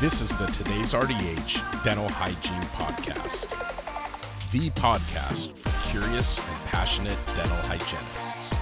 This is the Today's RDH Dental Hygiene Podcast, the podcast for curious and passionate dental hygienists.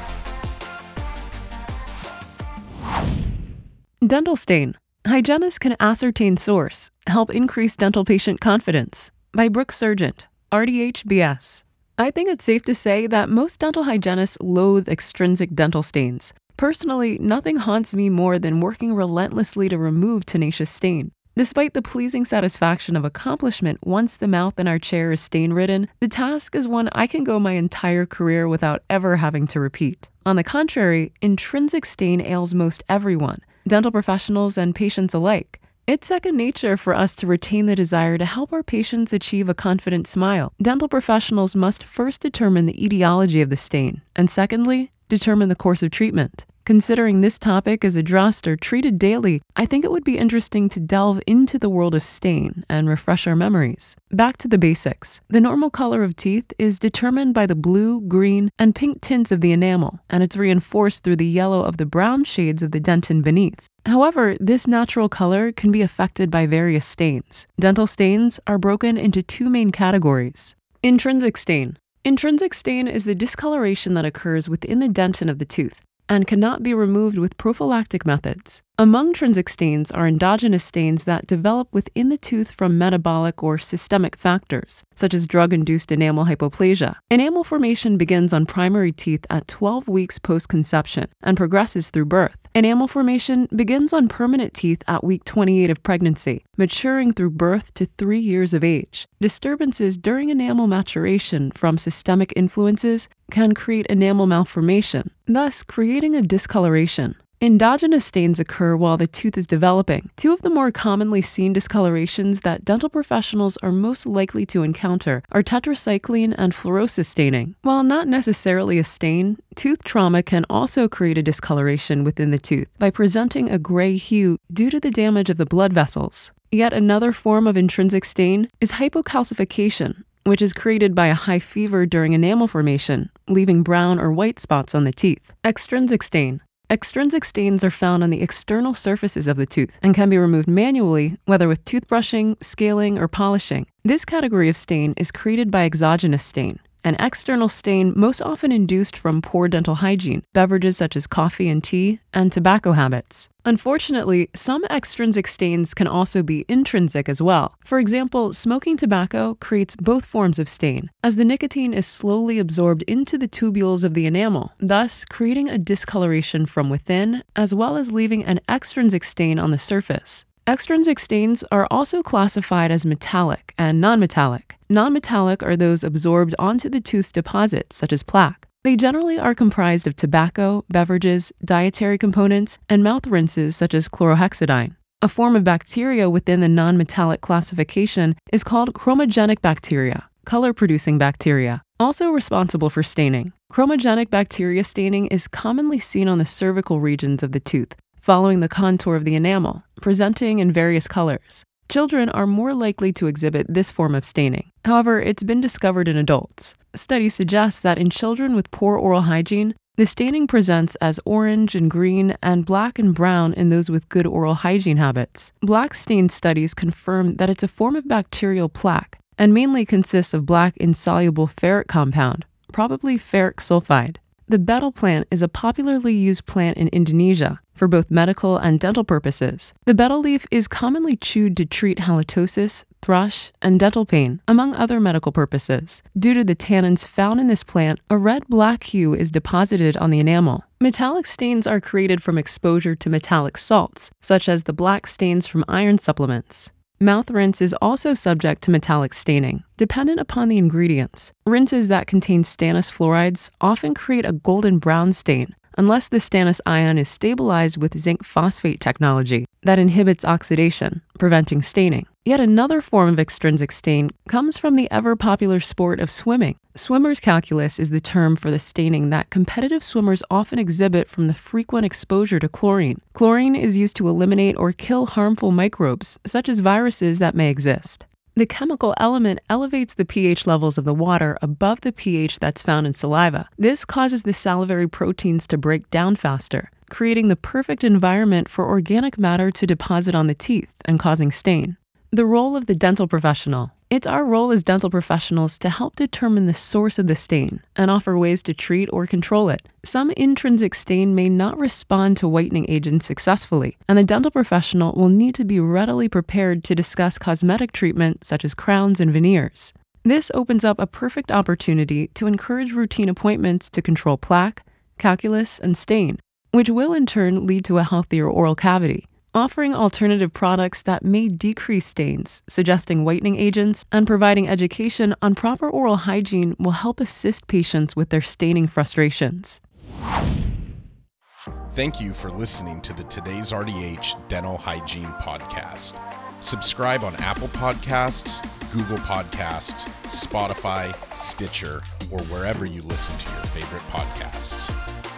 Dental stain. Hygienists can ascertain source, help increase dental patient confidence. By Brooke Sargent, RDHBS. I think it's safe to say that most dental hygienists loathe extrinsic dental stains. Personally, nothing haunts me more than working relentlessly to remove tenacious stain. Despite the pleasing satisfaction of accomplishment once the mouth in our chair is stain ridden, the task is one I can go my entire career without ever having to repeat. On the contrary, intrinsic stain ails most everyone, dental professionals and patients alike. It's second nature for us to retain the desire to help our patients achieve a confident smile. Dental professionals must first determine the etiology of the stain, and secondly, determine the course of treatment. Considering this topic is addressed or treated daily, I think it would be interesting to delve into the world of stain and refresh our memories. Back to the basics. The normal color of teeth is determined by the blue, green, and pink tints of the enamel, and it's reinforced through the yellow of the brown shades of the dentin beneath. However, this natural color can be affected by various stains. Dental stains are broken into two main categories. Intrinsic stain. Intrinsic stain is the discoloration that occurs within the dentin of the tooth and cannot be removed with prophylactic methods. Among intrinsic stains are endogenous stains that develop within the tooth from metabolic or systemic factors, such as drug induced enamel hypoplasia. Enamel formation begins on primary teeth at 12 weeks post conception and progresses through birth. Enamel formation begins on permanent teeth at week 28 of pregnancy, maturing through birth to three years of age. Disturbances during enamel maturation from systemic influences can create enamel malformation, thus creating a discoloration. Endogenous stains occur while the tooth is developing. Two of the more commonly seen discolorations that dental professionals are most likely to encounter are tetracycline and fluorosis staining. While not necessarily a stain, tooth trauma can also create a discoloration within the tooth by presenting a gray hue due to the damage of the blood vessels. Yet another form of intrinsic stain is hypocalcification, which is created by a high fever during enamel formation, leaving brown or white spots on the teeth. Extrinsic stain. Extrinsic stains are found on the external surfaces of the tooth and can be removed manually, whether with toothbrushing, scaling, or polishing. This category of stain is created by exogenous stain, an external stain most often induced from poor dental hygiene, beverages such as coffee and tea, and tobacco habits. Unfortunately, some extrinsic stains can also be intrinsic as well. For example, smoking tobacco creates both forms of stain, as the nicotine is slowly absorbed into the tubules of the enamel, thus creating a discoloration from within, as well as leaving an extrinsic stain on the surface. Extrinsic stains are also classified as metallic and nonmetallic. Nonmetallic are those absorbed onto the tooth's deposits, such as plaque. They generally are comprised of tobacco, beverages, dietary components, and mouth rinses such as chlorhexidine. A form of bacteria within the nonmetallic classification is called chromogenic bacteria, color producing bacteria, also responsible for staining. Chromogenic bacteria staining is commonly seen on the cervical regions of the tooth, following the contour of the enamel, presenting in various colors. Children are more likely to exhibit this form of staining. However, it's been discovered in adults. Studies suggest that in children with poor oral hygiene, the staining presents as orange and green and black and brown in those with good oral hygiene habits. Black stain studies confirm that it's a form of bacterial plaque and mainly consists of black insoluble ferric compound, probably ferric sulfide. The betel plant is a popularly used plant in Indonesia for both medical and dental purposes. The betel leaf is commonly chewed to treat halitosis, thrush, and dental pain, among other medical purposes. Due to the tannins found in this plant, a red black hue is deposited on the enamel. Metallic stains are created from exposure to metallic salts, such as the black stains from iron supplements. Mouth rinse is also subject to metallic staining, dependent upon the ingredients. Rinses that contain stannous fluorides often create a golden brown stain, unless the stannous ion is stabilized with zinc phosphate technology that inhibits oxidation, preventing staining. Yet another form of extrinsic stain comes from the ever popular sport of swimming. Swimmer's calculus is the term for the staining that competitive swimmers often exhibit from the frequent exposure to chlorine. Chlorine is used to eliminate or kill harmful microbes, such as viruses that may exist. The chemical element elevates the pH levels of the water above the pH that's found in saliva. This causes the salivary proteins to break down faster, creating the perfect environment for organic matter to deposit on the teeth and causing stain. The role of the dental professional. It's our role as dental professionals to help determine the source of the stain and offer ways to treat or control it. Some intrinsic stain may not respond to whitening agents successfully, and the dental professional will need to be readily prepared to discuss cosmetic treatment such as crowns and veneers. This opens up a perfect opportunity to encourage routine appointments to control plaque, calculus, and stain, which will in turn lead to a healthier oral cavity offering alternative products that may decrease stains, suggesting whitening agents, and providing education on proper oral hygiene will help assist patients with their staining frustrations. Thank you for listening to the Today's RDH Dental Hygiene Podcast. Subscribe on Apple Podcasts, Google Podcasts, Spotify, Stitcher, or wherever you listen to your favorite podcasts.